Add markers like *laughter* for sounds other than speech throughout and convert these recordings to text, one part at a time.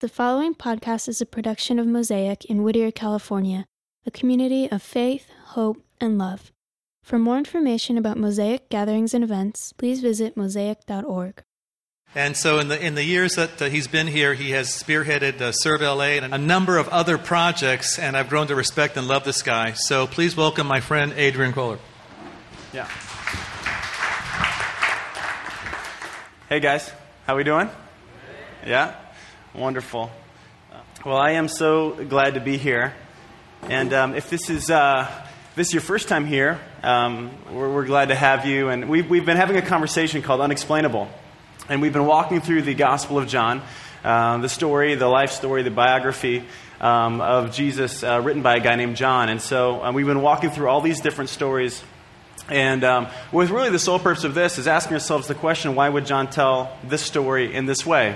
The following podcast is a production of Mosaic in Whittier, California, a community of faith, hope, and love. For more information about Mosaic gatherings and events, please visit mosaic.org. And so, in the, in the years that uh, he's been here, he has spearheaded uh, Serve LA and a number of other projects, and I've grown to respect and love this guy. So, please welcome my friend Adrian Kohler. Yeah. Hey guys, how we doing? Yeah, wonderful. Well, I am so glad to be here, and um, if this is uh, this is your first time here, um, we're, we're, glad to have you. And we've we've been having a conversation called Unexplainable, and we've been walking through the Gospel of John, uh, the story, the life story, the biography. Um, of Jesus, uh, written by a guy named John. And so uh, we've been walking through all these different stories and um, with really the sole purpose of this is asking ourselves the question why would John tell this story in this way?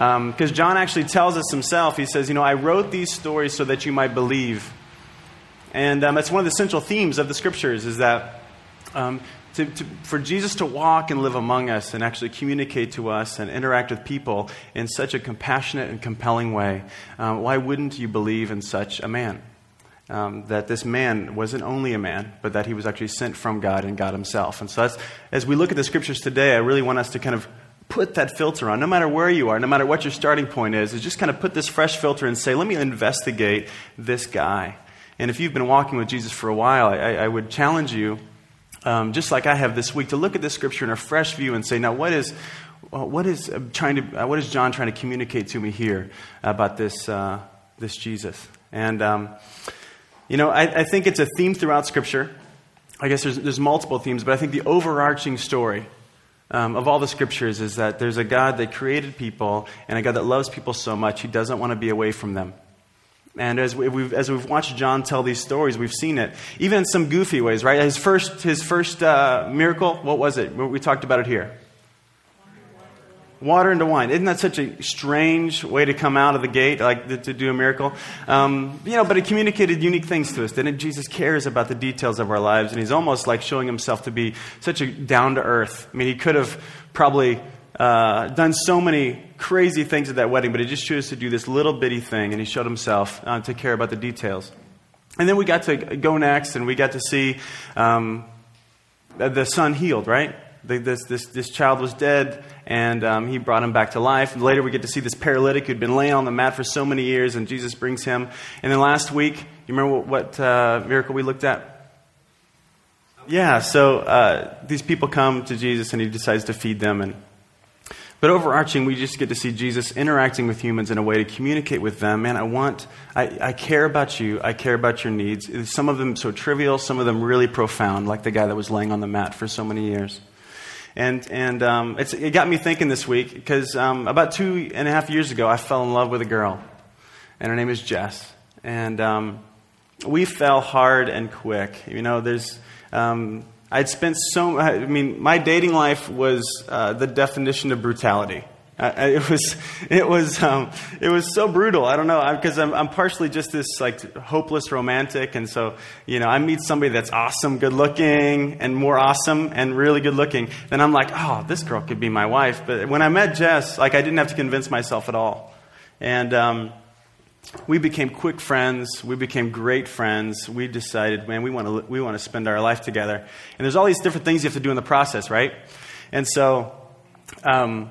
Because um, John actually tells us himself, he says, You know, I wrote these stories so that you might believe. And um, that's one of the central themes of the scriptures is that um, to, to, for Jesus to walk and live among us and actually communicate to us and interact with people in such a compassionate and compelling way, um, why wouldn't you believe in such a man? um, that this man wasn't only a man, but that he was actually sent from God and God himself. And so, as we look at the scriptures today, I really want us to kind of put that filter on, no matter where you are, no matter what your starting point is, is just kind of put this fresh filter and say, let me investigate this guy. And if you've been walking with Jesus for a while, I, I would challenge you, um, just like I have this week, to look at this scripture in a fresh view and say, now, what is, well, what is, uh, trying to, uh, what is John trying to communicate to me here about this, uh, this Jesus? And um, you know, I, I think it's a theme throughout Scripture. I guess there's, there's multiple themes, but I think the overarching story um, of all the scriptures is that there's a God that created people and a God that loves people so much he doesn't want to be away from them. And as we've, as we've watched John tell these stories, we've seen it, even in some goofy ways, right? His first, his first uh, miracle, what was it? We talked about it here water into wine. Isn't that such a strange way to come out of the gate, like to do a miracle? Um, you know, but it communicated unique things to us, didn't it? Jesus cares about the details of our lives, and he's almost like showing himself to be such a down to earth. I mean, he could have probably uh, done so many crazy things at that wedding, but he just chose to do this little bitty thing, and he showed himself uh, to care about the details. And then we got to go next, and we got to see um, the son healed, right? This, this, this child was dead, and um, he brought him back to life. And later, we get to see this paralytic who'd been laying on the mat for so many years, and Jesus brings him. And then last week, you remember what, what uh, miracle we looked at? Yeah, so uh, these people come to Jesus, and he decides to feed them. And but overarching, we just get to see Jesus interacting with humans in a way to communicate with them. Man, I want, I, I care about you. I care about your needs. Some of them so trivial, some of them really profound, like the guy that was laying on the mat for so many years. And, and um, it got me thinking this week because um, about two and a half years ago, I fell in love with a girl. And her name is Jess. And um, we fell hard and quick. You know, there's. Um, I'd spent so. I mean, my dating life was uh, the definition of brutality. It was, it was, um, it was so brutal. I don't know because I'm, I'm partially just this like hopeless romantic, and so you know I meet somebody that's awesome, good looking, and more awesome and really good looking. Then I'm like, oh, this girl could be my wife. But when I met Jess, like I didn't have to convince myself at all, and. Um, we became quick friends. We became great friends. We decided, man, we want to we want to spend our life together. And there's all these different things you have to do in the process, right? And so, um,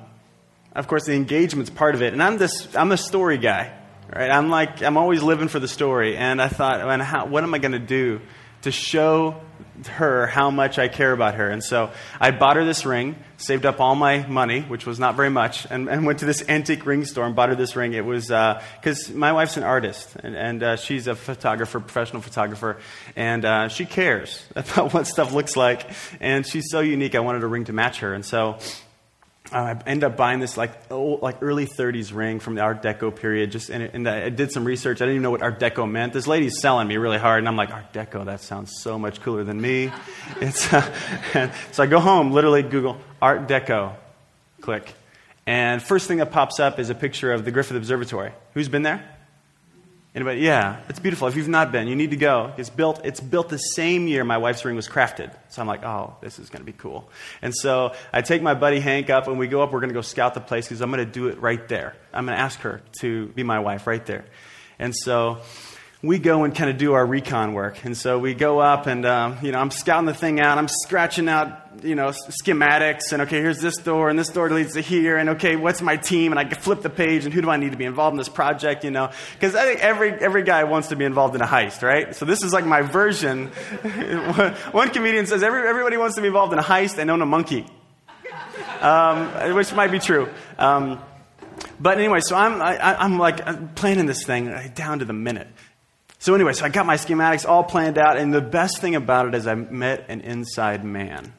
of course, the engagement's part of it. And I'm this, I'm a story guy, right? I'm like, I'm always living for the story. And I thought, man, how, what am I going to do to show her how much I care about her? And so I bought her this ring, saved up all my money, which was not very much, and, and went to this antique ring store and bought her this ring. It was, because uh, my wife's an artist, and, and uh, she's a photographer, professional photographer, and uh, she cares *laughs* about what stuff looks like. And she's so unique, I wanted a ring to match her. And so uh, I ended up buying this like old, like early 30s ring from the Art Deco period. Just and, I did some research. I didn't even know what Art Deco meant. This lady's selling me really hard, and I'm like, Art Deco, that sounds so much cooler than me. *laughs* It's, uh, *laughs* so I go home, literally Google Art Deco, click, and first thing that pops up is a picture of the Griffith Observatory. Who's been there? Anybody? Yeah, it's beautiful. If you've not been, you need to go. It's built. It's built the same year my wife's ring was crafted. So I'm like, oh, this is going to be cool. And so I take my buddy Hank up, and we go up. We're going to go scout the place because I'm going to do it right there. I'm going to ask her to be my wife right there. And so we go and kind of do our recon work. And so we go up and, um, you know, I'm scouting the thing out. I'm scratching out, you know, schematics. And, okay, here's this door, and this door leads to here. And, okay, what's my team? And I flip the page, and who do I need to be involved in this project, you know? Because I think every, every guy wants to be involved in a heist, right? So this is like my version. *laughs* One comedian says every, everybody wants to be involved in a heist and own a monkey, um, which might be true. Um, but anyway, so I'm, I, am like I'm planning this thing down to the minute. So, anyway, so I got my schematics all planned out, and the best thing about it is I met an inside man,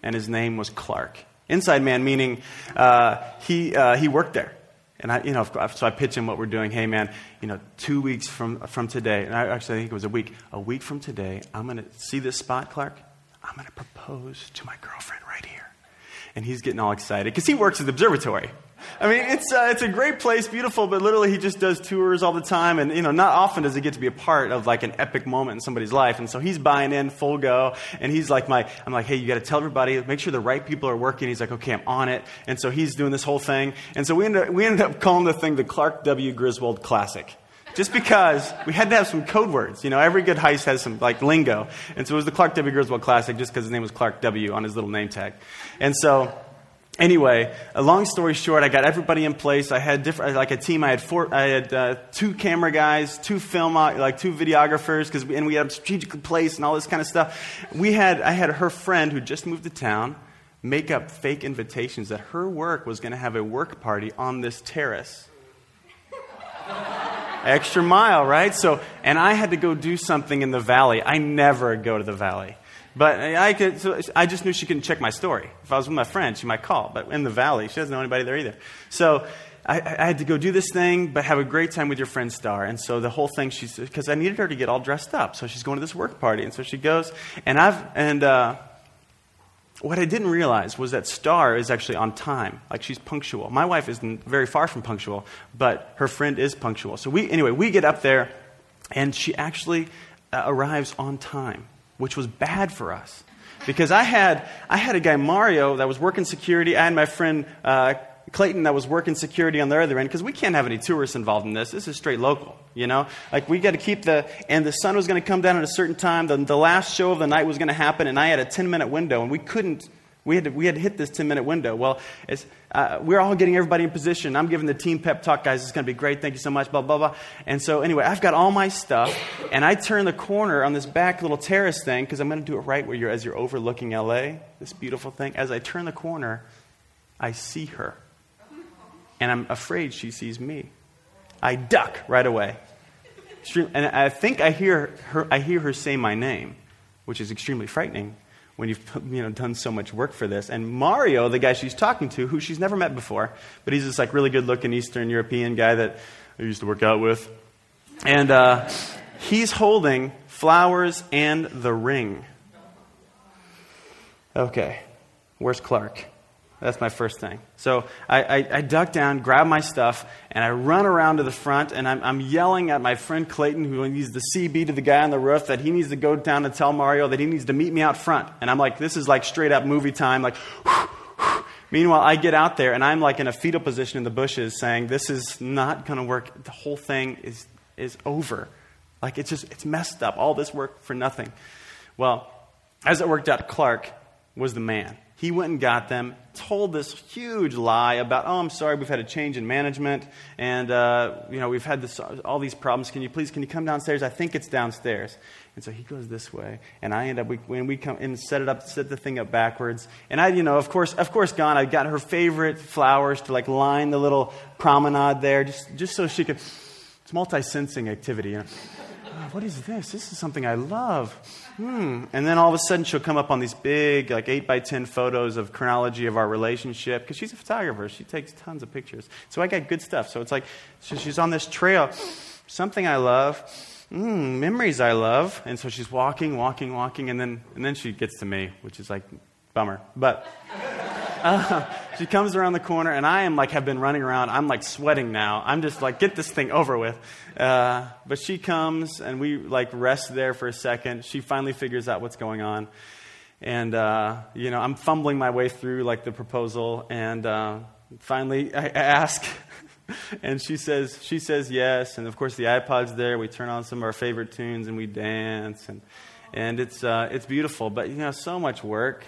and his name was Clark. Inside man meaning uh, he, uh, he worked there. And I, you know, so I pitch him what we're doing. Hey, man, you know, two weeks from, from today, and I actually think it was a week. A week from today, I'm going to see this spot, Clark. I'm going to propose to my girlfriend right here. And he's getting all excited because he works at the observatory. I mean, it's, uh, it's a great place, beautiful, but literally he just does tours all the time. And, you know, not often does he get to be a part of like an epic moment in somebody's life. And so he's buying in full go. And he's like, my, I'm like, hey, you got to tell everybody, make sure the right people are working. He's like, okay, I'm on it. And so he's doing this whole thing. And so we ended up, we ended up calling the thing the Clark W. Griswold Classic just because we had to have some code words. You know, every good heist has some like lingo. And so it was the Clark W. Griswold Classic just because his name was Clark W. on his little name tag. And so Anyway, a long story short, I got everybody in place. I had different, like a team. I had four, I had uh, two camera guys, two film, uh, like two videographers, because and we had a strategically placed and all this kind of stuff. We had, I had her friend who just moved to town make up fake invitations that her work was going to have a work party on this terrace. *laughs* Extra mile, right? So, and I had to go do something in the valley. I never go to the valley. But I, could, so I just knew she couldn't check my story. If I was with my friend, she might call. But in the valley, she doesn't know anybody there either. So I, I, had to go do this thing, but have a great time with your friend Star. And so the whole thing, she's because I needed her to get all dressed up. So she's going to this work party, and so she goes. And I've and uh, what I didn't realize was that Star is actually on time, like she's punctual. My wife isn't very far from punctual, but her friend is punctual. So we anyway, we get up there, and she actually uh, arrives on time which was bad for us. Because I had, I had a guy, Mario, that was working security. I had my friend uh, Clayton that was working security on the other end because we can't have any tourists involved in this. This is straight local, you know? Like, we got to keep the, and the sun was going to come down at a certain time. The, the last show of the night was going to happen, and I had a 10 minute window, and we couldn't we had, to, we had to hit this 10 minute window. Well, uh, we're all getting everybody in position. I'm giving the team pep talk, guys. It's going to be great. Thank you so much, blah, blah, blah. And so, anyway, I've got all my stuff, and I turn the corner on this back little terrace thing because I'm going to do it right where you're, as you're overlooking LA, this beautiful thing. As I turn the corner, I see her. And I'm afraid she sees me. I duck right away. And I think I hear her, I hear her say my name, which is extremely frightening when you've *laughs* you know, done so much work for this. And Mario, the guy she's talking to, who she's never met before, but he's this like really good looking Eastern European guy that I used to work out with. And uh, he's holding flowers and the ring. Okay, where's Clark? That's my first thing. So I, I, I, duck down, grab my stuff, and I run around to the front, and I'm, I'm, yelling at my friend Clayton, who needs the CB to the guy on the roof, that he needs to go down and tell Mario that he needs to meet me out front. And I'm like, this is like straight up movie time. Like, *sighs* meanwhile, I get out there, and I'm like in a fetal position in the bushes, saying, this is not going to work. The whole thing is, is over. Like, it's just, it's messed up. All this work for nothing. Well, as it worked out, Clark was the man. He went and got them, told this huge lie about, oh, I'm sorry, we've had a change in management, and uh, you know we've had this, all these problems. Can you please, can you come downstairs? I think it's downstairs. And so he goes this way, and I end up when we come and set it up, set the thing up backwards. And I, you know, of course, of course, gone. I got her favorite flowers to like line the little promenade there, just just so she could. It's multi-sensing activity. You know? Oh, what is this? This is something I love hmm. And then all of a sudden she'll come up on these big, like 8 by 10 photos of chronology of our relationship because she's a photographer. She takes tons of pictures. So I got good stuff. So it's like so she's on this trail. Something I love. Mm, memories I love. And so she's walking, walking, walking, and then, and then she gets to me, which is like, bummer. But Uh, *laughs* she comes around the corner, and I am like, have been running around. I'm like sweating now. I'm just like, get this thing over with. Uh, but she comes, and we like rest there for a second. She finally figures out what's going on. And, uh, you know, I'm fumbling my way through like the proposal, and uh, finally I ask. *laughs* and she says, she says yes. And of course, the iPod's there. We turn on some of our favorite tunes and we dance. And, and it's, uh, it's beautiful. But, you know, so much work.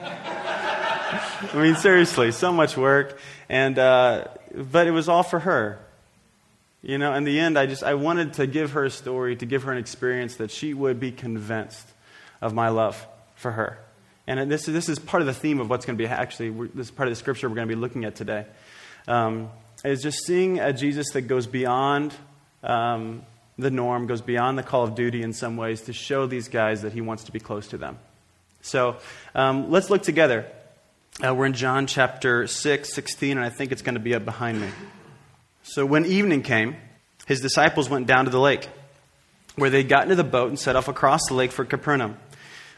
*laughs* *laughs* I mean, seriously, so much work. And, uh, but it was all for her. You know, in the end, I just, I wanted to give her a story, to give her an experience that she would be convinced of my love for her. And this, this is part of the theme of what's going to be actually, this is part of the scripture we're going to be looking at today. Um, is just seeing a Jesus that goes beyond um, the norm, goes beyond the call of duty in some ways to show these guys that he wants to be close to them. So um, let's look together. Uh, we're in John chapter 6, 16, and I think it's going to be up behind me. So when evening came, his disciples went down to the lake, where they got into the boat and set off across the lake for Capernaum.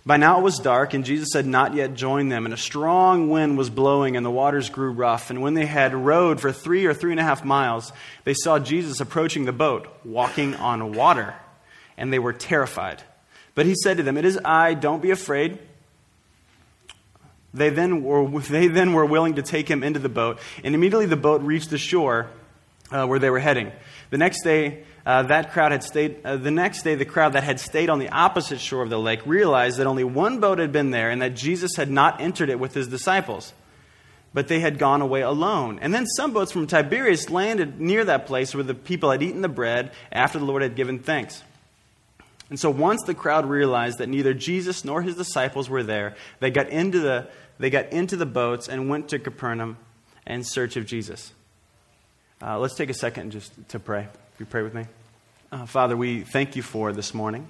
By now it was dark, and Jesus had not yet joined them, and a strong wind was blowing, and the waters grew rough. And when they had rowed for three or three and a half miles, they saw Jesus approaching the boat, walking on water, and they were terrified. But he said to them, It is I, don't be afraid. They then were, *laughs* they then were willing to take him into the boat, and immediately the boat reached the shore uh, where they were heading. The next day, uh, that crowd had stayed, uh, the next day, the crowd that had stayed on the opposite shore of the lake realized that only one boat had been there and that Jesus had not entered it with his disciples, but they had gone away alone. And then some boats from Tiberias landed near that place where the people had eaten the bread after the Lord had given thanks. And so once the crowd realized that neither Jesus nor his disciples were there, they got into the, they got into the boats and went to Capernaum in search of Jesus. Uh, let's take a second just to pray you pray with me? Uh, Father, we thank you for this morning.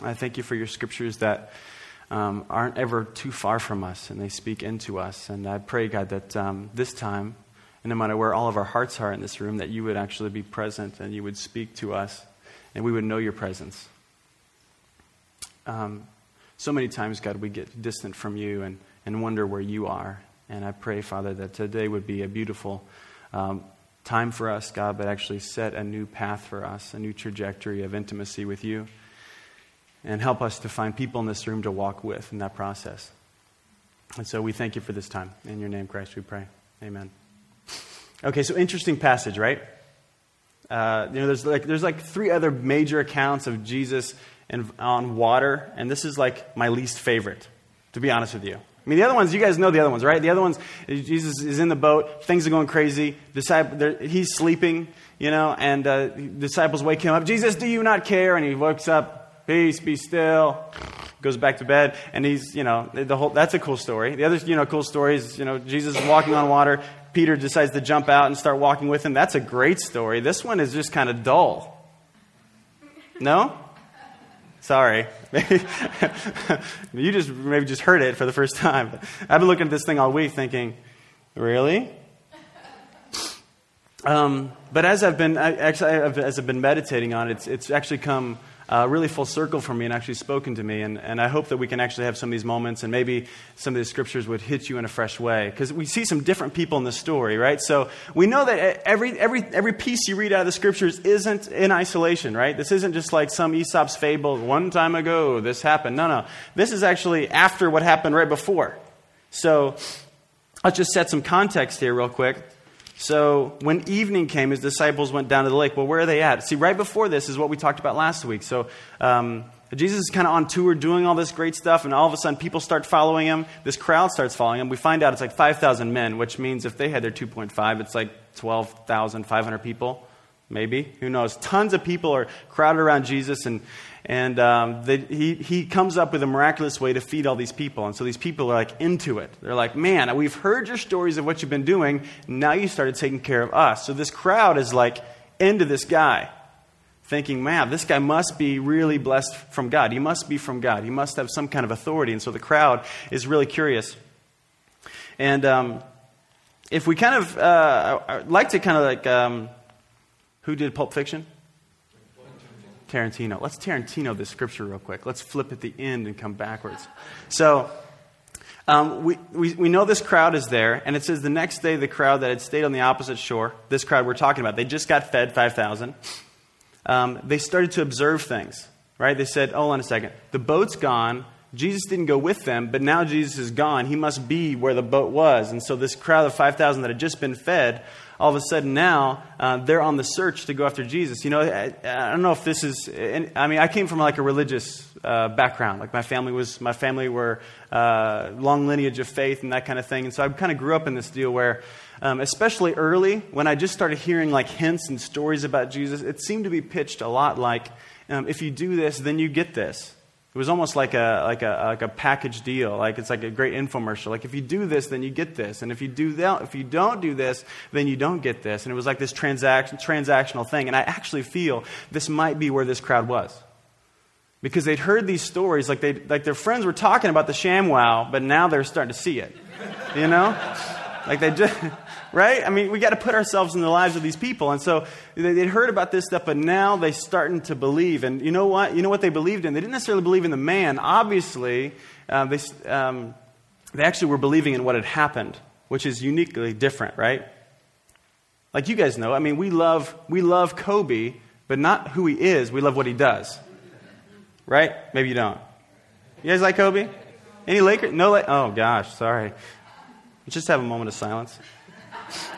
I thank you for your scriptures that um, aren't ever too far from us and they speak into us. And I pray, God, that um, this time, and no matter where all of our hearts are in this room, that you would actually be present and you would speak to us and we would know your presence. Um, so many times, God, we get distant from you and, and wonder where you are. And I pray, Father, that today would be a beautiful um, time for us, God, but actually set a new path for us, a new trajectory of intimacy with you. And help us to find people in this room to walk with in that process. And so we thank you for this time. In your name, Christ, we pray. Amen. Okay, so interesting passage, right? Uh, you know, there's like, there's like three other major accounts of Jesus and, on water, and this is like my least favorite, to be honest with you. I mean, the other ones, you guys know the other ones, right? The other ones, Jesus is in the boat, things are going crazy. Disciple, he's sleeping, you know, and uh, disciples wake him up. Jesus, do you not care? And he wakes up, peace, be still. Goes back to bed, and he's, you know, the whole. That's a cool story. The other, you know, cool story is, you know, Jesus is walking on water. Peter decides to jump out and start walking with him. That's a great story. This one is just kind of dull. No? Sorry. *laughs* you just maybe just heard it for the first time. I've been looking at this thing all week thinking, really? Um, but as I've been, actually, as I've been meditating on it, it's, it's actually come uh, really full circle for me and actually spoken to me. And, and I hope that we can actually have some of these moments and maybe some of the scriptures would hit you in a fresh way. Because we see some different people in the story, right? So we know that every, every, every piece you read out of the scriptures isn't in isolation, right? This isn't just like some Aesop's fable, one time ago this happened. No, no. This is actually after what happened right before. So let's just set some context here, real quick. So when evening came, his disciples went down to the lake. Well, where are they at? See, right before this is what we talked about last week. So um, Jesus is kind of on tour doing all this great stuff, and all of a sudden people start following him. This crowd starts following him. We find out it's like 5,000 men, which means if they had their 2.5, it's like 12,500 people, maybe. Who knows? Tons of people are crowded around Jesus, and, and um, they, he, he comes up with a miraculous way to feed all these people. And so these people are like into it. They're like, man, we've heard your stories of what you've been doing. Now you started taking care of us. So this crowd is like into this guy, thinking, man, this guy must be really blessed from God. He must be from God. He must have some kind of authority. And so the crowd is really curious. And um, if we kind of, uh, I'd like to kind of like, um, who did Pulp Fiction? Tarantino. Let's Tarantino this scripture real quick. Let's flip at the end and come backwards. So, Um, we, we, we know this crowd is there, and it says the next day the crowd that had stayed on the opposite shore, this crowd we're talking about, they just got fed 5,000. Um, they started to observe things, right? They said, hold on a second. The boat's gone. Jesus didn't go with them, but now Jesus is gone. He must be where the boat was. And so this crowd of 5,000 that had just been fed, all of a sudden now uh, they're on the search to go after Jesus. You know, I, I, don't know if this is. I mean, I came from like a religious uh, background. Like my family was, my family were uh, long lineage of faith and that kind of thing. And so I kind of grew up in this deal where, um, especially early, when I just started hearing like hints and stories about Jesus, it seemed to be pitched a lot like, um, if you do this, then you get this. It was almost like a, like, a, like a package deal. Like it's like a great infomercial. Like if you do this, then you get this. And if you, do that, if you don't do this, then you don't get this. And it was like this transaction, transactional thing. And I actually feel this might be where this crowd was. Because they'd heard these stories, like, they like their friends were talking about the ShamWow, but now they're starting to see it. You know? Like they just, *laughs* right? I mean, we got to put ourselves in the lives of these people. And so they'd heard about this stuff, but now they're starting to believe. And you know what? You know what they believed in? They didn't necessarily believe in the man. Obviously, uh, they, um, they actually were believing in what had happened, which is uniquely different, right? Like you guys know, I mean, we love, we love Kobe, but not who he is. We love what he does. Right? Maybe you don't. You guys like Kobe? Any Lakers? No. La- oh gosh, sorry. Just have a moment of silence.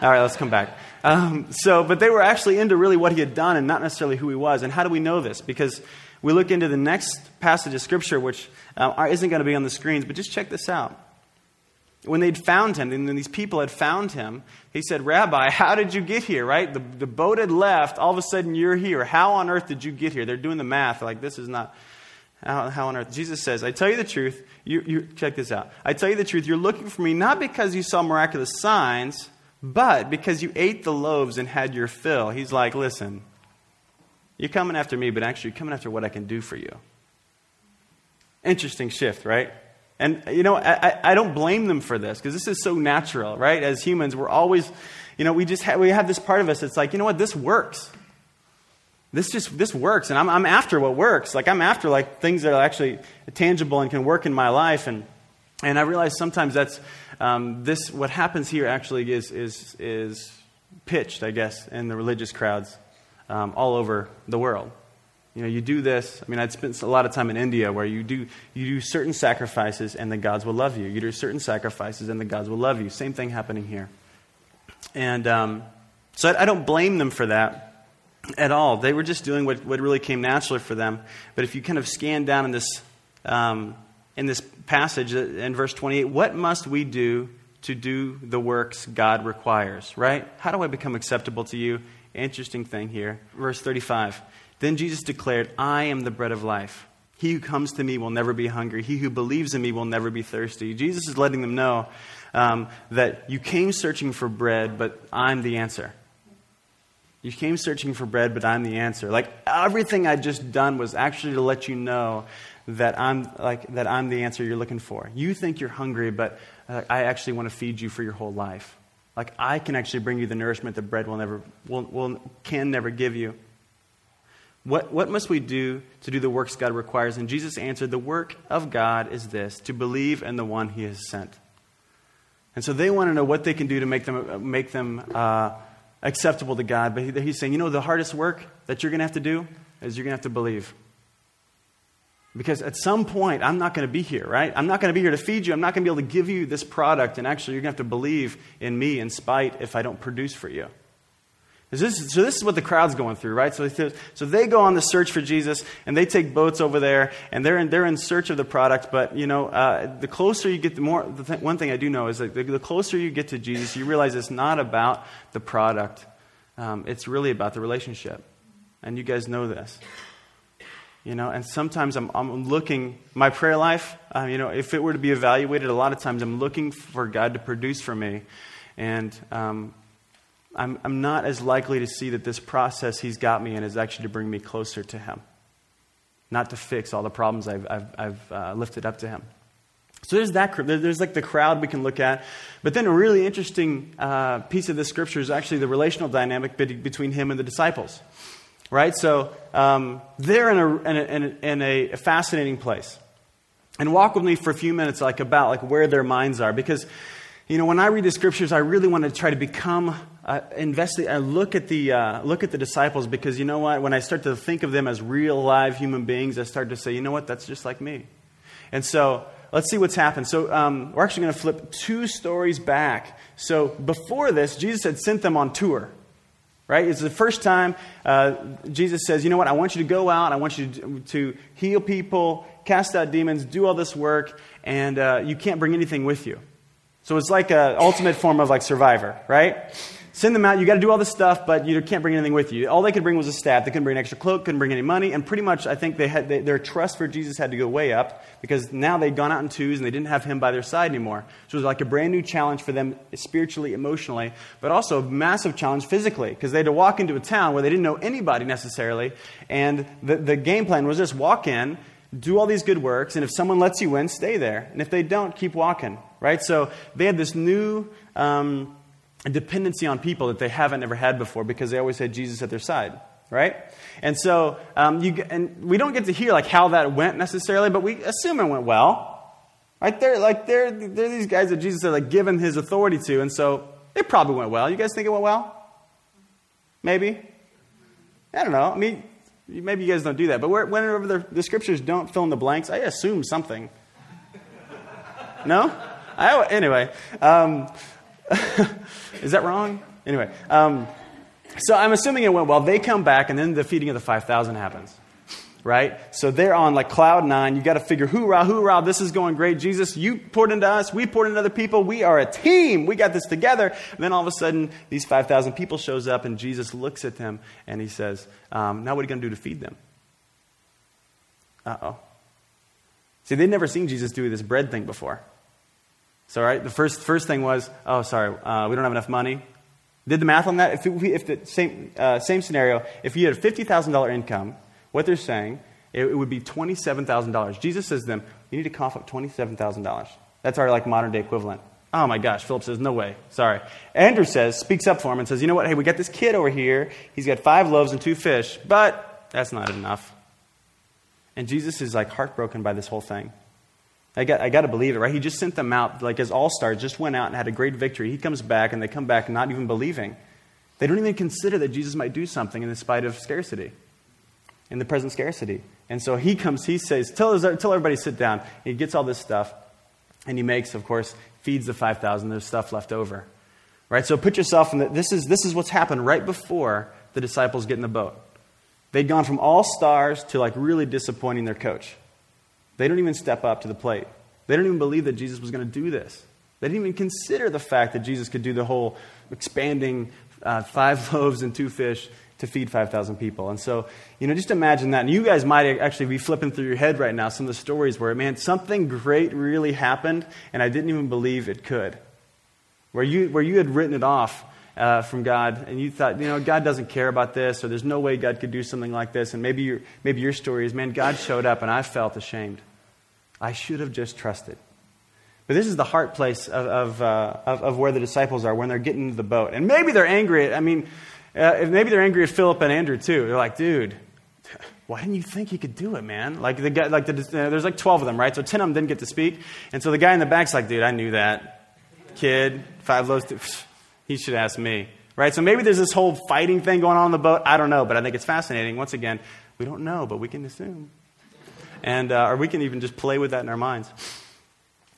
All right, let's come back. Um, so, but they were actually into really what he had done and not necessarily who he was. And how do we know this? Because we look into the next passage of Scripture, which uh, isn't going to be on the screens, but just check this out. When they'd found him, and these people had found him, he said, Rabbi, how did you get here, right? The, the boat had left. All of a sudden, you're here. How on earth did you get here? They're doing the math. Like, this is not. How, how on earth? Jesus says, I tell you the truth. You, you, check this out. I tell you the truth. You're looking for me not because you saw miraculous signs, but because you ate the loaves and had your fill, he's like, listen, you're coming after me, but actually you're coming after what I can do for you. Interesting shift, right? And, you know, I, I don't blame them for this because this is so natural, right? As humans, we're always, you know, we just have, we have this part of us that's like, you know what, this works. This just, this works. And I'm, I'm after what works. Like, I'm after, like, things that are actually tangible and can work in my life. And, and I realize sometimes that's, um, this, what happens here actually is, is, is pitched, I guess, in the religious crowds um, all over the world. You know, you do this. I mean, I'd spent a lot of time in India where you do, you do certain sacrifices and the gods will love you. You do certain sacrifices and the gods will love you. Same thing happening here. And um, so I, I, don't blame them for that at all. They were just doing what, what really came naturally for them. But if you kind of scan down in this um, in this passage uh, in verse 28 what must we do to do the works God requires, right? How do I become acceptable to you? Interesting thing here. Verse 35. Then Jesus declared, I am the bread of life. He who comes to me will never be hungry. He who believes in me will never be thirsty. Jesus is letting them know um, that you came searching for bread, but I'm the answer. You came searching for bread, but I'm the answer. Like everything I'd just done was actually to let you know that I'm, like, that I'm the answer you're looking for. You think you're hungry, but uh, I actually want to feed you for your whole life. Like, I can actually bring you the nourishment that bread will never, will, will, can never give you. What, what must we do to do the works God requires? And Jesus answered, The work of God is this to believe in the one he has sent. And so they want to know what they can do to make them, make them uh, acceptable to God. But he's saying, you know, the hardest work that you're going to have to do is you're going to have to believe. Because at some point, I'm not going to be here, right? I'm not going to be here to feed you. I'm not going to be able to give you this product. And actually, you're going to have to believe in me in spite if I don't produce for you. This, so, this is what the crowd's going through, right? So, so they go on the search for Jesus, and they take boats over there, and they're in, they're in search of the product. But, you know, uh, the closer you get, the more. The th- one thing I do know is that the, the, closer you get to Jesus, you realize it's not about the product, um, it's really about the relationship. And you guys know this. You know, and sometimes I'm, I'm looking, my prayer life, uh, you know, if it were to be evaluated, a lot of times I'm looking for God to produce for me. And um, I'm, I'm not as likely to see that this process He's got me in is actually to bring me closer to Him, not to fix all the problems I've, I've, I've uh, lifted up to Him. So there's that. There's like the crowd we can look at. But then a really interesting uh, piece of the scripture is actually the relational dynamic between Him and the disciples right? So um, they're in a, in, a, in, a, fascinating place. and walk with me for a few minutes like about like where their minds are. Because you know when i read the scriptures i really want to try to become uh, investigate i look at the uh, look at the disciples. Because you know what? When i start to think of them as real live human beings i start to say you know what? That's just like me. And so let's see what's happened. So um, we're actually going to flip two stories back. So before this jesus had sent them on tour right? It's the first time uh, Jesus says, you know what, I want you to go out, I want you to, heal people, cast out demons, do all this work, and uh, you can't bring anything with you. So it's like an ultimate form of like survivor, right? Send them out. You got to do all this stuff, but you can't bring anything with you. All they could bring was a staff. They couldn't bring an extra cloak, couldn't bring any money, and pretty much, I think they had they, their trust for Jesus had to go way up because now they'd gone out in twos and they didn't have him by their side anymore. So it was like a brand new challenge for them spiritually, emotionally, but also a massive challenge physically because they had to walk into a town where they didn't know anybody necessarily, and the, the game plan was just walk in, do all these good works, and if someone lets you in, stay there. And if they don't, keep walking, right? So they had this new um, dependency on people that they haven't ever had before because they always had Jesus at their side, right? And so um, you, and we don't get to hear like how that went necessarily, but we assume it went well. Right? They're like they're, they're these guys that Jesus had like given his authority to, and so it probably went well. You guys think it went well? Maybe. I don't know. I mean, Maybe you guys don't do that, but whenever the, the scriptures don't fill in the blanks, I assume something. No? I, anyway, um, *laughs* is that wrong? Anyway, um, so I'm assuming it went well. They come back, and then the feeding of the 5,000 happens right? So they're on like cloud nine. You got to figure, hoorah, hoorah, this is going great. Jesus, you poured into us, we poured into other people. We are a team. We got this together. And then all of a sudden, these 5,000 people shows up, and Jesus looks at them and he says, um, now what are you going to do to feed them? Uh-oh. See, they'd never seen Jesus do this bread thing before. So, right, the first, first thing was, oh, sorry, uh, we don't have enough money. Did the math on that? If, we, if the same, uh, same scenario, if you had a $50,000 income what they're saying, it, it would be $27,000. Jesus says to them, you need to cough up $27,000. That's our like modern day equivalent. Oh my gosh, Philip says, no way. Sorry. Andrew says, speaks up for him and says, you know what? Hey, we got this kid over here. He's got five loaves and two fish, but that's not enough. And Jesus is like heartbroken by this whole thing. I got, I got to believe it, right? He just sent them out like as all stars, just went out and had a great victory. He comes back and they come back not even believing. They don't even consider that Jesus might do something in the spite of scarcity in the present scarcity. And so he comes, he says, tell, tell everybody sit down. He gets all this stuff, and he makes, of course, feeds the 5,000. There's stuff left over. Right? So put yourself in the, this is, this is what's happened right before the disciples get in the boat. They'd gone from all stars to like really disappointing their coach. They don't even step up to the plate. They don't even believe that Jesus was going to do this. They didn't even consider the fact that Jesus could do the whole expanding uh, five *laughs* loaves and two fish to feed 5,000 people. And so, you know, just imagine that. And you guys might actually be flipping through your head right now some of the stories where, man, something great really happened and I didn't even believe it could. Where you, where you had written it off uh, from God and you thought, you know, God doesn't care about this or there's no way God could do something like this. And maybe, your maybe your story is, man, God showed up and I felt ashamed. I should have just trusted. But this is the heart place of, of, uh, of, of, where the disciples are when they're getting into the boat. And maybe they're angry. At, I mean, uh, maybe they're angry at Philip and Andrew too. They're like, dude, why didn't you think he could do it, man? Like the guy, like the, uh, there's like 12 of them, right? So 10 of them didn't get to speak. And so the guy in the back's like, dude, I knew that. Kid, five loaves, *sighs* he should ask me. Right? So maybe there's this whole fighting thing going on in the boat. I don't know, but I think it's fascinating. Once again, we don't know, but we can assume. And, uh, or we can even just play with that in our minds.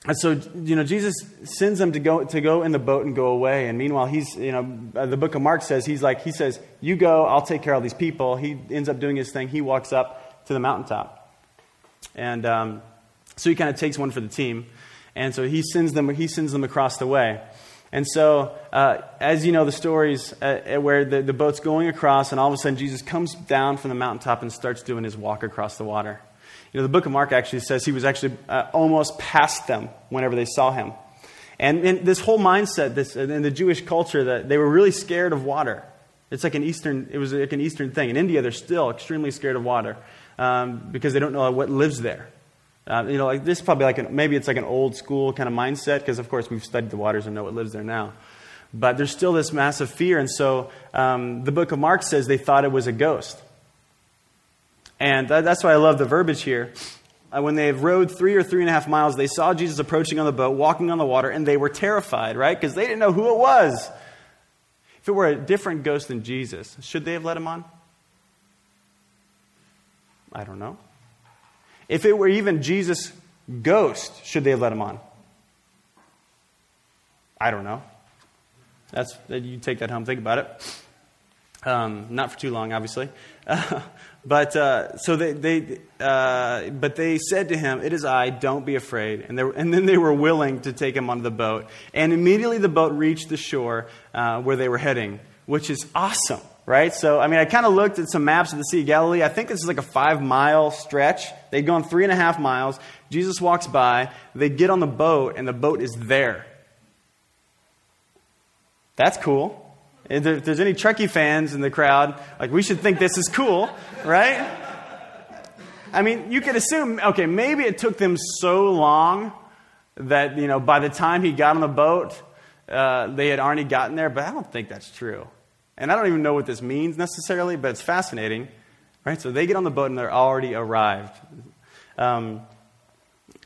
And so, you know, Jesus sends them to go, to go in the boat and go away. And meanwhile, he's, you know, uh, the book of Mark says, he's like, he says, you go, I'll take care of these people. He ends up doing his thing. He walks up to the mountaintop. And um, so he kind of takes one for the team. And so he sends them, he sends them across the way. And so, uh, as you know, the stories uh, uh, where the, the boat's going across, and all of a sudden Jesus comes down from the mountaintop and starts doing his walk across the water. You know, the book of Mark actually says he was actually uh, almost past them whenever they saw him. And, and this whole mindset this, in the Jewish culture that they were really scared of water. It's like an Eastern, it was like an Eastern thing. In India, they're still extremely scared of water um, because they don't know what lives there. Uh, you know, like this is probably like an, maybe it's like an old school kind of mindset because of course we've studied the waters and know what lives there now. But there's still this massive fear, and so um, the book of Mark says they thought it was a ghost. And that's why I love the verbiage here. uh, when they had rowed three or three and a half miles, they saw Jesus approaching on the boat, walking on the water, and they were terrified, right? Because they didn't know who it was. If it were a different ghost than Jesus, should they have let him on? I don't know. If it were even Jesus' ghost, should they have let him on? I don't know. That's you take that home, think about it. Um, not for too long, obviously. *laughs* but uh, so they, they uh, but they said to him, "It is I. Don't be afraid." And, and then they were willing to take him onto the boat. And immediately the boat reached the shore uh, where they were heading, which is awesome, right? So I mean, I kind of looked at some maps of the Sea of Galilee. I think this is like a five mile stretch. They'd gone three and a half miles. Jesus walks by. They get on the boat, and the boat is there. That's cool. If there's any Trekkie fans in the crowd, like we should think this is cool, right? I mean, you could assume, okay, maybe it took them so long that, you know, by the time he got on the boat, uh, they had already gotten there, but I don't think that's true. And I don't even know what this means necessarily, but it's fascinating, right? So they get on the boat and they're already arrived. Um,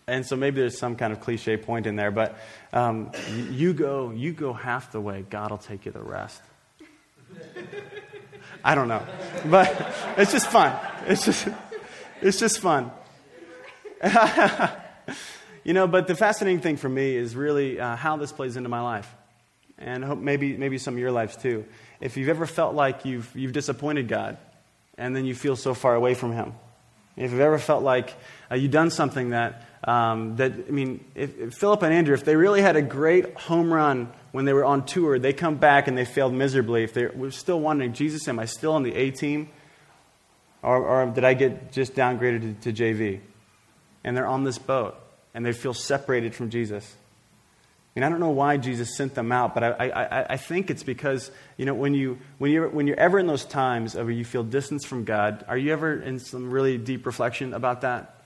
and so maybe there's some kind of cliche point in there, but um, you go, you go half the way, God will take you the rest. *laughs* I don't know. But *laughs* it's just fun. It's just, *laughs* it's just fun. you know, but the fascinating thing for me is really uh, how this plays into my life. And hope maybe, maybe some of your lives too. If you've ever felt like you've, you've disappointed God and then you feel so far away from Him, if you've ever felt like uh, you've done something that, um, that I mean, if, if Philip and Andrew, if they really had a great home run when they were on tour, they come back and they failed miserably. If they were still wondering, Jesus, am I still on the A team? Or, or did I get just downgraded to, to JV? And they're on this boat and they feel separated from Jesus. Mean, I don't know why Jesus sent them out, but I, I, I think it's because, you know, when, you, when, you're, when you're ever in those times where you feel distance from God, are you ever in some really deep reflection about that?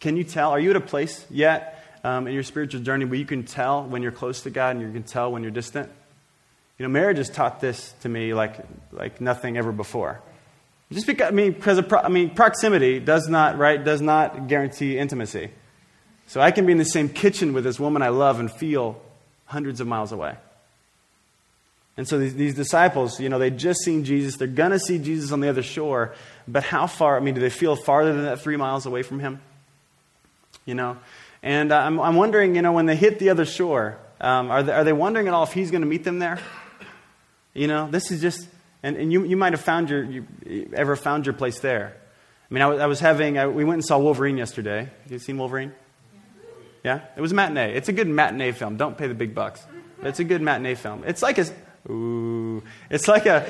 Can you tell? Are you at a place yet um, in your spiritual journey where you can tell when you're close to God and you can tell when you're distant? You know, marriage has taught this to me like, like nothing ever before. Just because, I mean, because pro- I mean, proximity does not, right, does not guarantee intimacy. So I can be in the same kitchen with this woman I love and feel hundreds of miles away. And so these, these disciples, you know, they'd just seen Jesus. They're going to see Jesus on the other shore. But how far, I mean, do they feel farther than that three miles away from him? You know? And uh, I'm, I'm wondering, you know, when they hit the other shore, um, are, they, are they wondering at all if he's going to meet them there? You know, this is just, and, and you, you might have found your, you ever found your place there. I mean, I was, I was having, I, we went and saw Wolverine yesterday. You seen Wolverine? Yeah? It was a matinee. It's a good matinee film. Don't pay the big bucks. It's a good matinee film. It's like a, ooh, it's like a,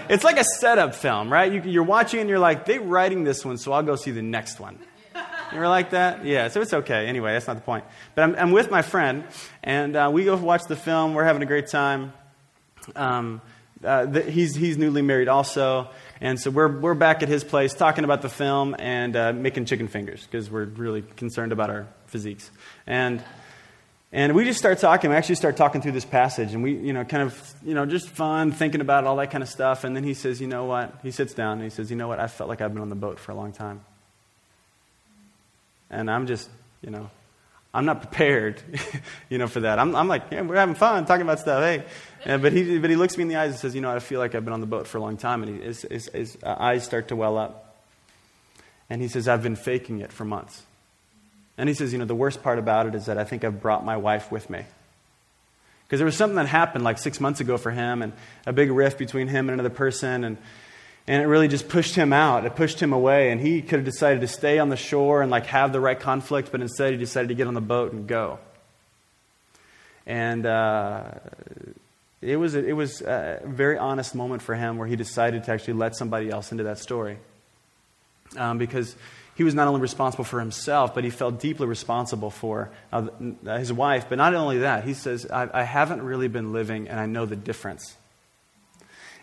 *laughs* it's like a setup film, right? You, you're watching and you're like, they're writing this one, so I'll go see the next one. You were like that? Yeah, so it's okay. Anyway, that's not the point. But I'm, I'm with my friend, and uh, we go watch the film. We're having a great time. Um, uh, the, he's, he's newly married also. And so we're, we're back at his place talking about the film and uh, making chicken fingers because we're really concerned about our physiques. And, and we just start talking. We actually start talking through this passage. And we, you know, kind of, you know, just fun, thinking about all that kind of stuff. And then he says, you know what? He sits down and he says, you know what? I felt like I've been on the boat for a long time. And I'm just, you know, I'm not prepared, *laughs* you know, for that. I'm, I'm like, yeah, we're having fun talking about stuff, hey. And, but, he, but he looks me in the eyes and says, you know, I feel like I've been on the boat for a long time. And he, his, his, his eyes start to well up. And he says, I've been faking it for months. And he says, you know, the worst part about it is that I think I've brought my wife with me. Because there was something that happened like six months ago for him, and a big rift between him and another person. And and it really just pushed him out. It pushed him away. And he could have decided to stay on the shore and like have the right conflict, but instead he decided to get on the boat and go. And uh, it was, a, it was a very honest moment for him where he decided to actually let somebody else into that story. Um, because he was not only responsible for himself, but he felt deeply responsible for uh, his wife. But not only that, he says, I, I haven't really been living, and I know the difference.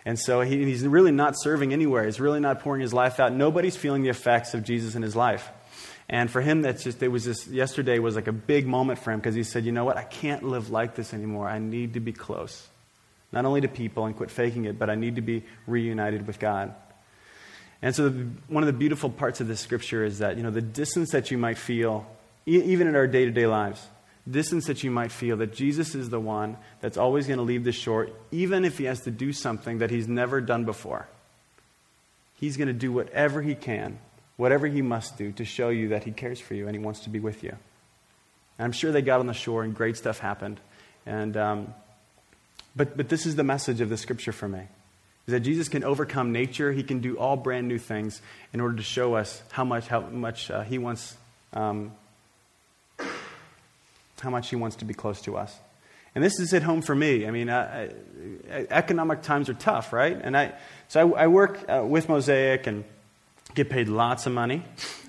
And so he, he's really not serving anywhere. He's really not pouring his life out. Nobody's feeling the effects of Jesus in his life. And for him, that's just, it was just, yesterday was like a big moment for him because he said, you know what? I can't live like this anymore. I need to be close. Not only to people and quit faking it, but I need to be reunited with God. And so, the, one of the beautiful parts of this scripture is that, you know, the distance that you might feel, e- even in our day to day lives, distance that you might feel, that Jesus is the one that's always going to leave the shore, even if he has to do something that he's never done before. He's going to do whatever he can, whatever he must do to show you that he cares for you and he wants to be with you. And I'm sure they got on the shore and great stuff happened. And, um, but, but this is the message of the scripture for me is that Jesus can overcome nature. He can do all brand new things in order to show us how much, how much uh, He wants, um, how much He wants to be close to us. And this is at home for me. I mean, uh, economic times are tough, right? And I, so I, I work uh, with Mosaic and get paid lots of money.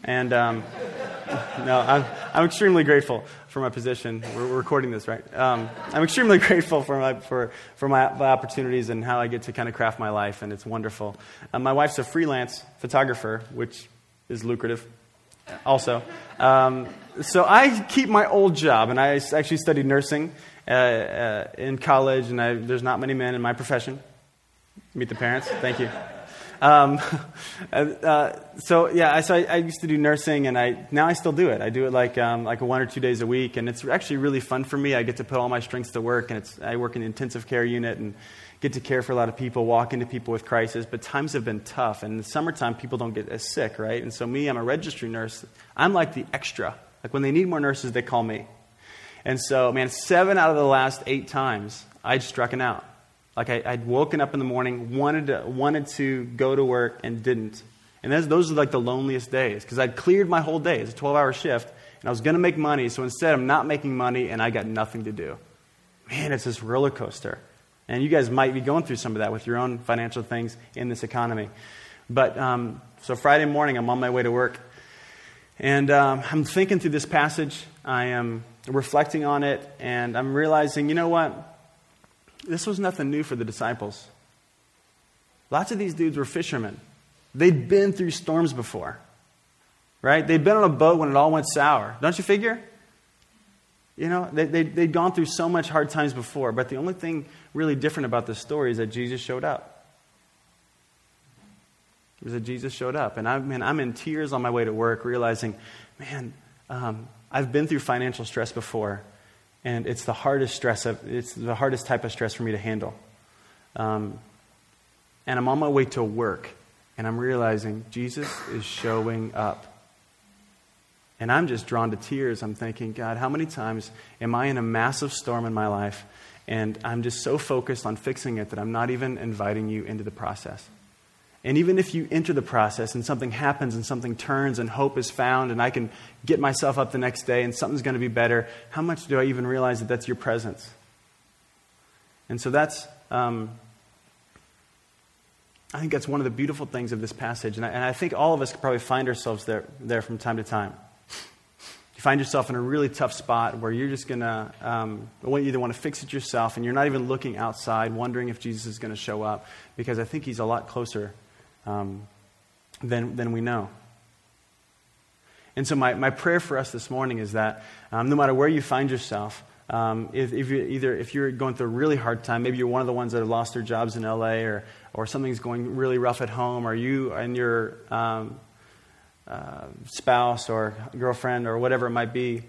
And um, *laughs* no, I'm, I'm extremely grateful for my position. We're, we're recording this, right? Um, I'm extremely *laughs* grateful for my, for, for my, opportunities and how I get to kind of craft my life, and it's wonderful. Um, my wife's a freelance photographer, which is lucrative also. Um, so I keep my old job, and I actually studied nursing uh, uh, in college, and I, there's not many men in my profession. Meet the parents. Thank you. Um, *laughs* uh, so yeah, I, so I, I, used to do nursing, and I now I still do it. I do it like um, like one or two days a week, and it's actually really fun for me. I get to put all my strengths to work, and it's I work in the intensive care unit and get to care for a lot of people, walk into people with crisis. But times have been tough, and in the summertime, people don't get as sick, right? And so me, I'm a registry nurse. I'm like the extra. Like when they need more nurses, they call me. And so, man, seven out of the last eight times, I'd struck it out. Like I, would woken up in the morning, wanted to, wanted to go to work, and didn't. And those, those are like the loneliest days because I'd cleared my whole day. It's a 12 hour shift, and I was going to make money. So instead, I'm not making money, and I got nothing to do. Man, it's this roller coaster. And you guys might be going through some of that with your own financial things in this economy. But um, so Friday morning, I'm on my way to work. And um, I'm thinking through this passage. I am reflecting on it, and I'm realizing, you know what? This was nothing new for the disciples. Lots of these dudes were fishermen. They'd been through storms before, right? They'd been on a boat when it all went sour. Don't you figure? You know, they, they, they'd gone through so much hard times before, but the only thing really different about this story is that Jesus showed up. It was that Jesus showed up. And I, man, I'm in tears on my way to work, realizing, man, um, I've been through financial stress before, and it's the hardest stress of, it's the hardest type of stress for me to handle. Um, and I'm on my way to work, and I'm realizing Jesus is showing up. And I'm just drawn to tears. I'm thinking, God, how many times am I in a massive storm in my life, and I'm just so focused on fixing it that I'm not even inviting you into the process? And even if you enter the process and something happens and something turns and hope is found and I can get myself up the next day and something's going to be better, how much do I even realize that that's your presence? And so that's, um, I think that's one of the beautiful things of this passage. And I, and I think all of us could probably find ourselves there, there from time to time. You find yourself in a really tough spot where you're just going to, um, you either want to fix it yourself and you're not even looking outside, wondering if Jesus is going to show up, because I think he's a lot closer um, than we know. And so, my, my prayer for us this morning is that um, no matter where you find yourself, um, if, if, you either if you're going through a really hard time, maybe you're one of the ones that have lost their jobs in LA, or, or something's going really rough at home, or you and your um, uh, spouse or girlfriend or whatever it might be,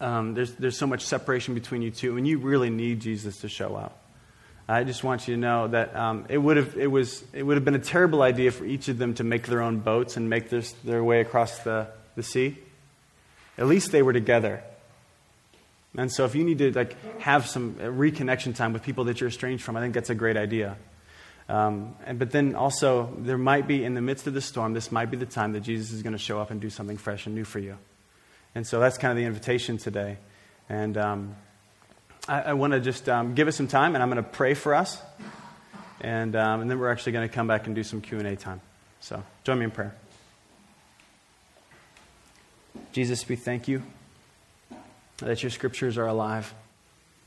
um, there's, there's so much separation between you two, and you really need Jesus to show up. I just want you to know that um, it, would have, it, was, it would have been a terrible idea for each of them to make their own boats and make their, their way across the, the sea. At least they were together. And so if you need to like, have some reconnection time with people that you're estranged from, I think that's a great idea. Um, and, but then also, there might be, in the midst of the storm, this might be the time that Jesus is going to show up and do something fresh and new for you. And so that's kind of the invitation today. And um, I, I want to just um, give us some time, and I'm going to pray for us, and, um, and then we're actually going to come back and do some Q and A time. So join me in prayer. Jesus, we thank you that your scriptures are alive,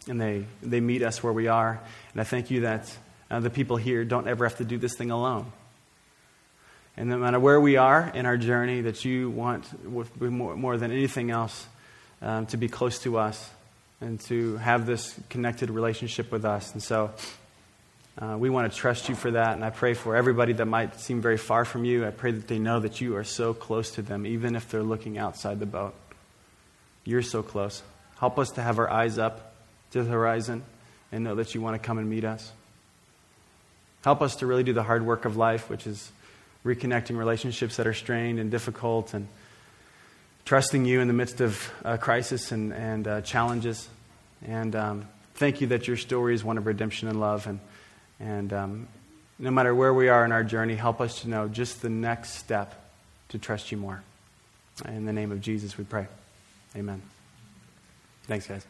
and they they meet us where we are. And I thank you that uh, the people here don't ever have to do this thing alone. And no matter where we are in our journey, that you want more, more than anything else um, to be close to us and to have this connected relationship with us. And so Uh, we want to trust you for that, and I pray for everybody that might seem very far from you. I pray that they know that you are so close to them, even if they're looking outside the boat. You're so close. Help us to have our eyes up to the horizon and know that you want to come and meet us. Help us to really do the hard work of life, which is reconnecting relationships that are strained and difficult and trusting you in the midst of uh, crisis and, and uh, challenges. And um, thank you that your story is one of redemption and love. And, and um, no matter where we are in our journey, help us to know just the next step to trust you more. In the name of Jesus, we pray. Amen. Thanks, guys.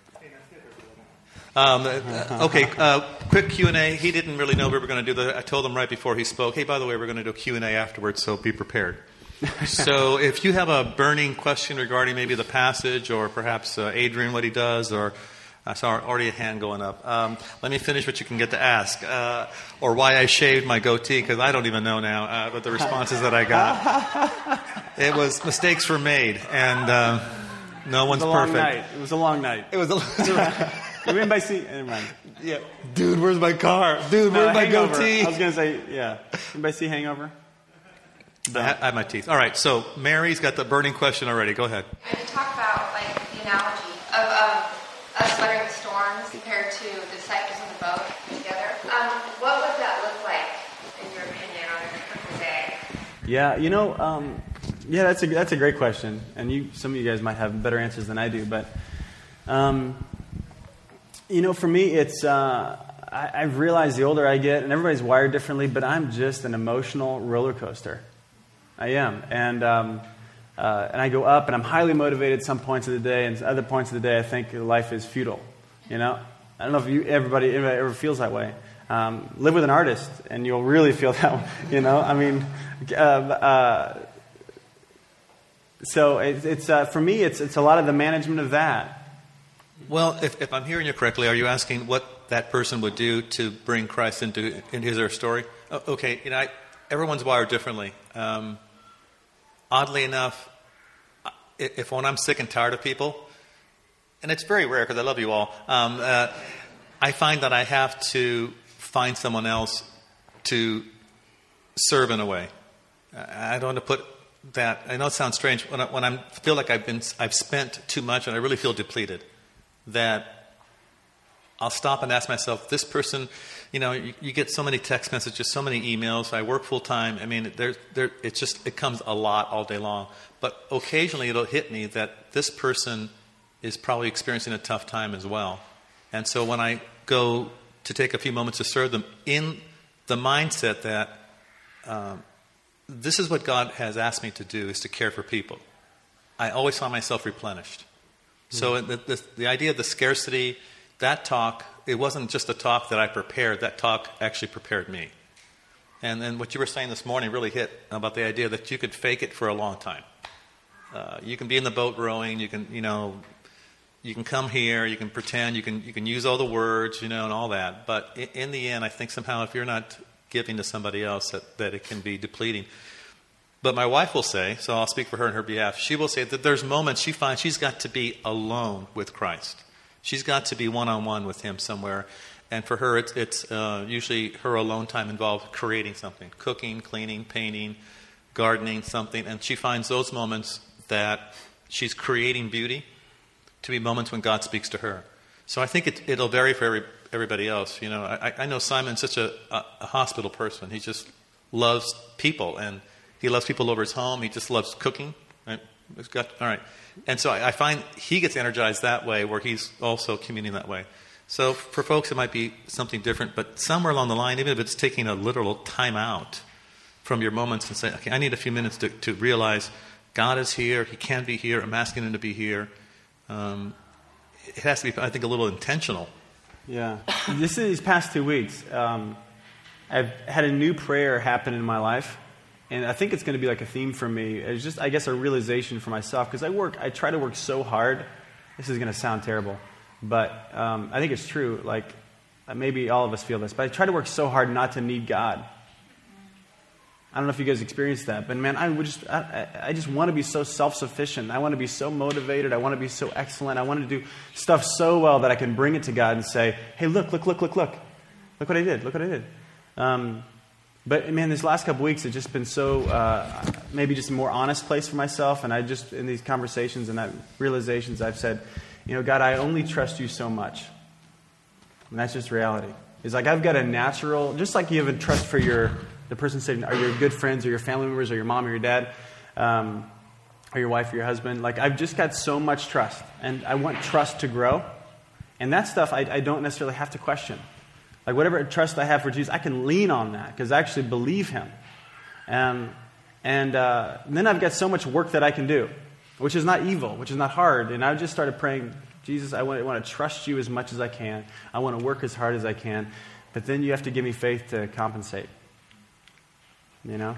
Um, uh, okay, uh, quick Q and A. He didn't really know we were going to do that. I told him right before he spoke. Hey, by the way, we're going to do A afterwards, so be prepared. *laughs* so, if you have a burning question regarding maybe the passage, or perhaps uh, Adrian what he does, or I saw already a hand going up. Um, let me finish what you can get to ask, uh, or why I shaved my goatee because I don't even know now. Uh, but the responses that I got, *laughs* it was mistakes were made, and uh, no one's perfect. it was a. Long night. It was a long night. It was a. *laughs* You mean by sea? Never mind. Yeah. Dude, where's my car? Dude, No, where's my hangover. goatee? I was going to say, yeah. Anybody see Hangover? I I have my teeth. All right, so Mary's got the burning question already. Go ahead. When you talk about like the analogy of um, us weathering the storms compared to the disciples in the boat together, um, what would that look like in your opinion on a typical day? Yeah, you know, um, yeah, that's a that's a great question, and you some of you guys might have better answers than I do, but um, you know, for me, it's uh, I, I've realized the older I get, and everybody's wired differently, but I'm just an emotional roller coaster. I am, and um, uh, and I go up, and I'm highly motivated some points of the day, and other points of the day, I think life is futile. You know, I don't know if you everybody, everybody ever feels that way. Um, live with an artist, and you'll really feel *laughs* that. way, You know, I mean, uh, uh, so it, it's uh, for me, it's it's a lot of the management of that. Well, if, if I'm hearing you correctly, are you asking what that person would do to bring Christ into, into his or her story? Okay, you know, I, everyone's wired differently. Um, oddly enough, if when I'm sick and tired of people, and it's very rare because I love you all, um, uh, I find that I have to find someone else to serve in a way. I don't want to put that. I know it sounds strange when I, when I feel like I've been I've spent too much and I really feel depleted. That I'll stop and ask myself, this person, you know, you, you get so many text messages, so many emails. I work full time. I mean, there, there, it's just it comes a lot all day long. But occasionally it'll hit me that this person is probably experiencing a tough time as well. And so when I go to take a few moments to serve them, in the mindset that um, this is what God has asked me to do is to care for people. I always find myself replenished. So the, the, the idea of the scarcity, that talk, it wasn't just a talk that I prepared. That talk actually prepared me. And then what you were saying this morning really hit about the idea that you could fake it for a long time. Uh, you can be in the boat rowing. You can, you know, you can come here. You can pretend. You can, you can use all the words, you know, and all that. But in, in the end, I think somehow if you're not giving to somebody else, that, that it can be depleting. But my wife will say, so I'll speak for her on her behalf, she will say that there's moments she finds she's got to be alone with Christ. She's got to be one on one with Him somewhere. And for her, it's, it's uh, usually her alone time involved creating something cooking, cleaning, painting, gardening, something. And she finds those moments that she's creating beauty to be moments when God speaks to her. So I think it, it'll vary for every, everybody else. You know, I, I know Simon's such a, a, a hospital person. He just loves people, and he loves people over his home. He just loves cooking. It's got, all right. And so I, I find he gets energized that way, where he's also communing that way. So for folks, it might be something different, but somewhere along the line, even if it's taking a literal time out from your moments and say, okay, I need a few minutes to, to realize God is here. He can be here. I'm asking him to be here. Um, it has to be, I think, a little intentional. Yeah. this is these past two weeks. Um, I've had a new prayer happen in my life, and I think it's going to be like a theme for me. It's just, I guess, a realization for myself because I work, I try to work so hard. This is going to sound terrible, but um, I think it's true. Like uh, maybe all of us feel this, but I try to work so hard not to need God. I don't know if you guys experienced that, but man, I would just, I, I just want to be so self-sufficient. I want to be so motivated. I want to be so excellent. I want to do stuff so well that I can bring it to God and say, "Hey, look, look, look, look, look. Look what I did. Look what I did. Um, but man, these last couple weeks, it's just been so uh, maybe just a more honest place for myself. And I just, in these conversations and that realizations, I've said, you know, God, I only trust you so much. And that's just reality. It's like I've got a natural, just like you have a trust for your, the person sitting, are your good friends or your family members or your mom or your dad, um, or your wife or your husband. Like I've just got so much trust. And I want trust to grow. And that stuff I, I don't necessarily have to question. Like whatever trust I have for Jesus, I can lean on that because I actually believe him. Um, and uh, then I've got so much work that I can do, which is not evil, which is not hard. And I just started praying, Jesus, I want, want to trust you as much as I can. I want to work as hard as I can. But then you have to give me faith to compensate. You know?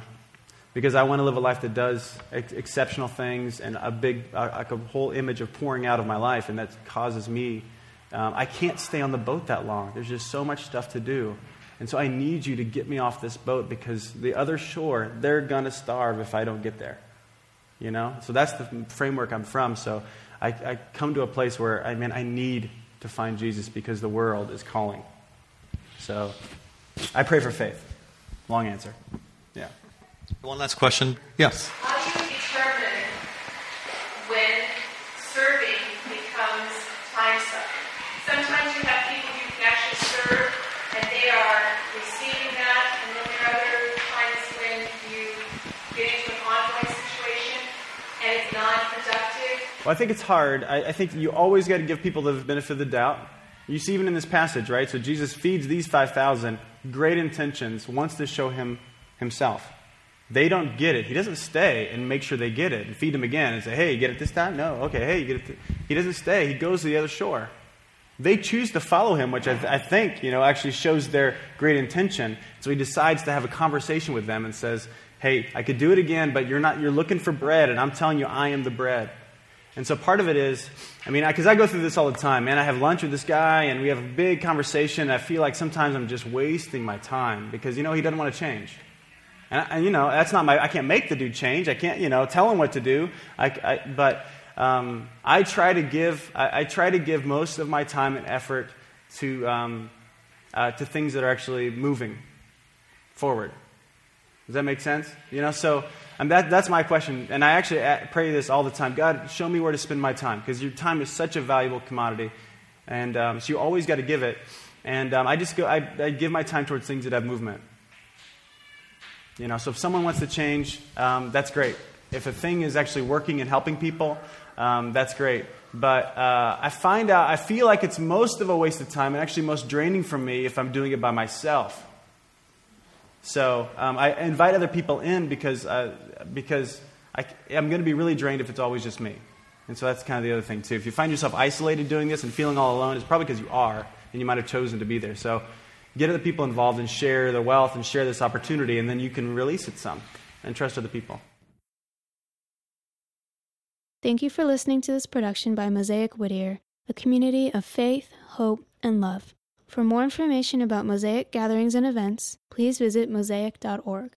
Because I want to live a life that does ex- exceptional things and a big, uh, like a whole image of pouring out of my life, and that causes me um, I can't stay on the boat that long. There's just so much stuff to do. And so I need you to get me off this boat because the other shore, they're going to starve if I don't get there. You know? So that's the framework I'm from. So I, I come to a place where, I mean, I need to find Jesus because the world is calling. So I pray for faith. Long answer. Yeah. One last question. Yes. How do you determine when serving becomes time suck? Sometimes you have people you can actually serve and they are receiving that, and then there are other times when you get into an ongoing situation and it's non-productive. Well, I think it's hard. I, I think you always got to give people the benefit of the doubt. You see, even in this passage, right? So Jesus feeds these 5,000, great intentions, wants to show him himself. They don't get it. He doesn't stay and make sure they get it and feed them again and say, hey, you get it this time? No. Okay, hey, you get it. th-" He doesn't stay. He goes to the other shore. They choose to follow him, which I, th- I think, you know, actually shows their great intention. So he decides to have a conversation with them and says, hey, I could do it again, but you're not, you're looking for bread, and I'm telling you, I am the bread. And so part of it is, I mean, because I, I go through this all the time, man. I have lunch with this guy, and we have a big conversation. I feel like sometimes I'm just wasting my time because, you know, he doesn't want to change. And, and, you know, that's not my, I can't make the dude change. I can't, you know, tell him what to do. I, I, but um, I try to give, I, I, try to give most of my time and effort to, um, uh, to things that are actually moving forward. Does that make sense? You know, so um, that, that's my question. And I actually pray this all the time. God, show me where to spend my time because your time is such a valuable commodity. And um, so you always got to give it. And um, I just go, I, I give my time towards things that have movement. You know, so if someone wants to change, um, that's great. If a thing is actually working and helping people, um, that's great. But uh, I find out, I feel like it's most of a waste of time and actually most draining for me if I'm doing it by myself. So um, I invite other people in because, uh, because I, I'm going to be really drained if it's always just me. And so that's kind of the other thing, too. If you find yourself isolated doing this and feeling all alone, it's probably because you are, and you might have chosen to be there. So get other people involved and share the wealth and share this opportunity, and then you can release it some and trust other people. Thank you for listening to this production by Mosaic Whittier, a community of faith, hope, and love. For more information about Mosaic gatherings and events, please visit mosaic.org.